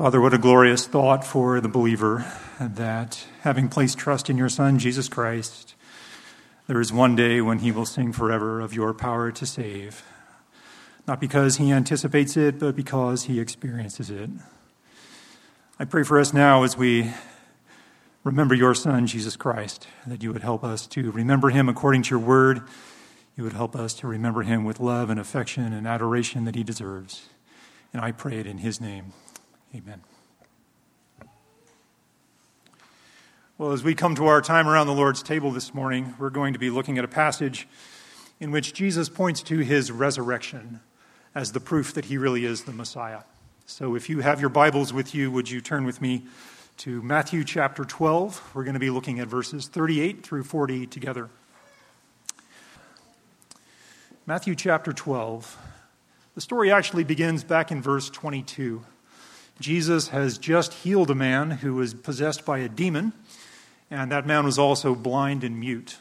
Father, what a glorious thought for the believer that having placed trust in your Son, Jesus Christ, there is one day when he will sing forever of your power to save. Not because he anticipates it, but because he experiences it. I pray for us now as we remember your Son, Jesus Christ, that you would help us to remember him according to your word. You would help us to remember him with love and affection and adoration that he deserves. And I pray it in his name. Amen. Well, as we come to our time around the Lord's table this morning, we're going to be looking at a passage in which Jesus points to his resurrection as the proof that he really is the Messiah. So if you have your Bibles with you, would you turn with me to Matthew chapter 12? We're going to be looking at verses 38 through 40 together. Matthew chapter 12. The story actually begins back in verse 22. Jesus has just healed a man who was possessed by a demon, and that man was also blind and mute.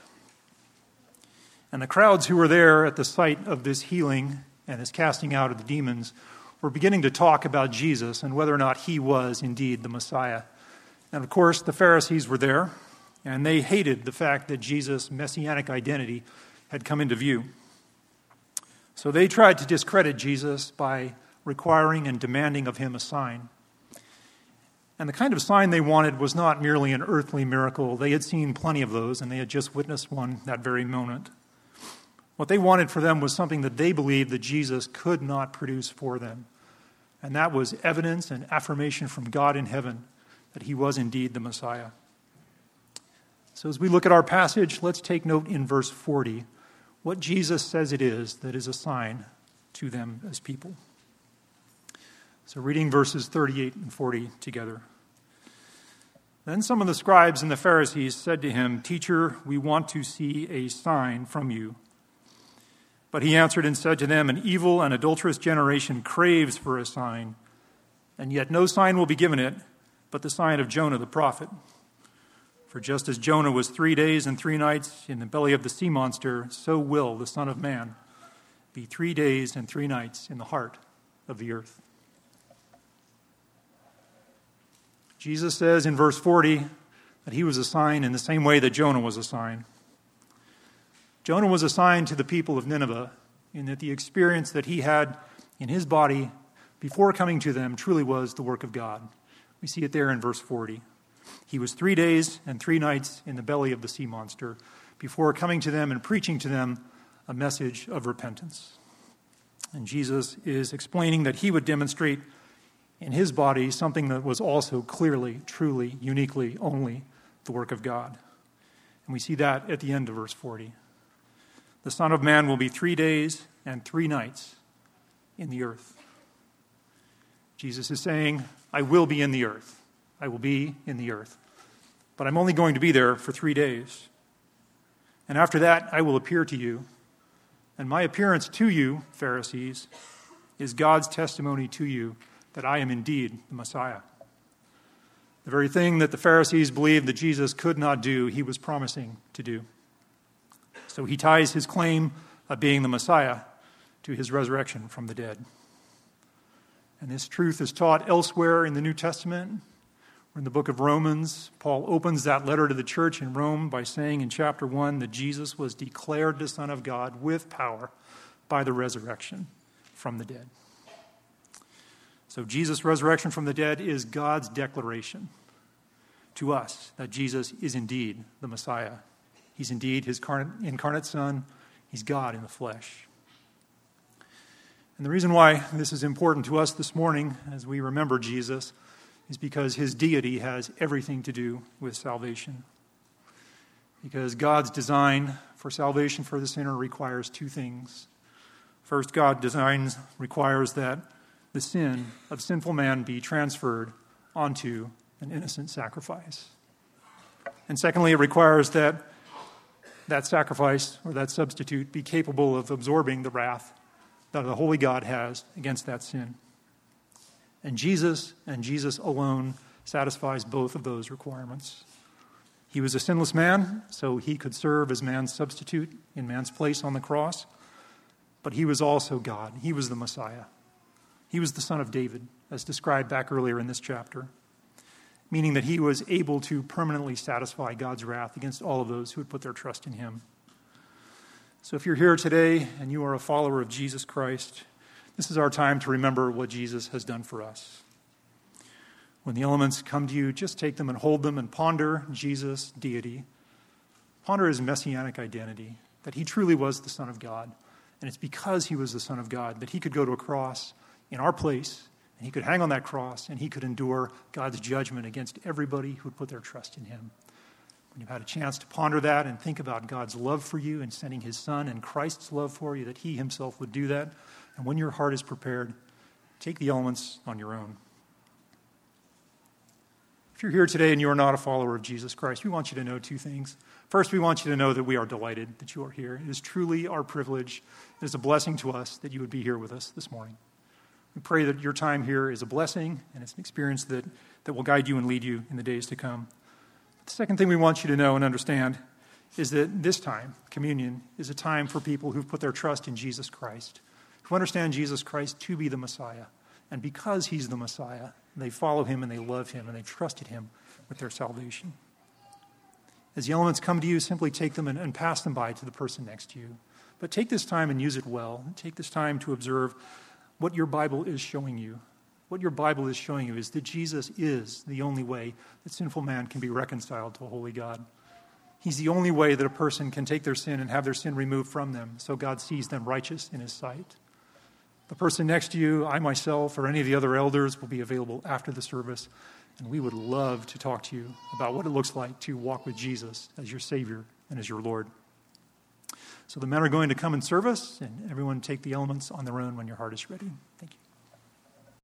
And the crowds who were there at the sight of this healing and his casting out of the demons were beginning to talk about Jesus and whether or not he was indeed the Messiah. And of course, the Pharisees were there, and they hated the fact that Jesus' messianic identity had come into view. So they tried to discredit Jesus by requiring and demanding of him a sign. And the kind of sign they wanted was not merely an earthly miracle. They had seen plenty of those, and they had just witnessed one that very moment. What they wanted for them was something that they believed that Jesus could not produce for them. And that was evidence and affirmation from God in heaven that he was indeed the Messiah. So, as we look at our passage, let's take note in verse 40 what Jesus says it is that is a sign to them as people. So, reading verses 38 and 40 together. Then some of the scribes and the Pharisees said to him, Teacher, we want to see a sign from you. But he answered and said to them, An evil and adulterous generation craves for a sign, and yet no sign will be given it but the sign of Jonah the prophet. For just as Jonah was three days and three nights in the belly of the sea monster, so will the Son of Man be three days and three nights in the heart of the earth. Jesus says in verse 40 that he was a sign in the same way that Jonah was a sign. Jonah was a sign to the people of Nineveh in that the experience that he had in his body before coming to them truly was the work of God. We see it there in verse 40. He was three days and three nights in the belly of the sea monster before coming to them and preaching to them a message of repentance. And Jesus is explaining that he would demonstrate in his body something that was also clearly, truly, uniquely only the work of God. And we see that at the end of verse 40. The Son of Man will be three days and three nights in the earth. Jesus is saying, I will be in the earth. I will be in the earth. But I'm only going to be there for three days. And after that, I will appear to you. And my appearance to you, Pharisees, is God's testimony to you that I am indeed the Messiah. The very thing that the Pharisees believed that Jesus could not do, he was promising to do. So he ties his claim of being the Messiah to his resurrection from the dead. And this truth is taught elsewhere in the New Testament. In the book of Romans, Paul opens that letter to the church in Rome by saying in chapter 1 that Jesus was declared the Son of God with power by the resurrection from the dead. So, Jesus' resurrection from the dead is God's declaration to us that Jesus is indeed the Messiah. He's indeed his incarnate Son, he's God in the flesh. And the reason why this is important to us this morning as we remember Jesus is because his deity has everything to do with salvation. Because God's design for salvation for the sinner requires two things. First, God designs requires that the sin of sinful man be transferred onto an innocent sacrifice. And secondly, it requires that that sacrifice or that substitute be capable of absorbing the wrath that the Holy God has against that sin. And Jesus and Jesus alone satisfies both of those requirements. He was a sinless man, so he could serve as man's substitute in man's place on the cross. But he was also God. He was the Messiah. He was the son of David, as described back earlier in this chapter, meaning that he was able to permanently satisfy God's wrath against all of those who would put their trust in him. So if you're here today and you are a follower of Jesus Christ, this is our time to remember what Jesus has done for us. When the elements come to you, just take them and hold them and ponder Jesus' deity. Ponder his messianic identity, that he truly was the Son of God. And it's because he was the Son of God that he could go to a cross in our place, and he could hang on that cross, and he could endure God's judgment against everybody who would put their trust in him. When you've had a chance to ponder that and think about God's love for you and sending his Son and Christ's love for you, that he himself would do that, and when your heart is prepared, take the elements on your own. If you're here today and you are not a follower of Jesus Christ, we want you to know two things. First, we want you to know that we are delighted that you are here. It is truly our privilege. It is a blessing to us that you would be here with us this morning. We pray that your time here is a blessing and it's an experience that, that will guide you and lead you in the days to come. The second thing we want you to know and understand is that this time, communion, is a time for people who've put their trust in Jesus Christ who understand Jesus Christ to be the Messiah. And because he's the Messiah, they follow him and they love him and they've trusted him with their salvation. As the elements come to you, simply take them and, and pass them by to the person next to you. But take this time and use it well. Take this time to observe what your Bible is showing you. What your Bible is showing you is that Jesus is the only way that sinful man can be reconciled to a holy God. He's the only way that a person can take their sin and have their sin removed from them so God sees them righteous in his sight. The person next to you, I myself, or any of the other elders will be available after the service. And we would love to talk to you about what it looks like to walk with Jesus as your Savior and as your Lord. So the men are going to come in service, and everyone take the elements on their own when your heart is ready. Thank you.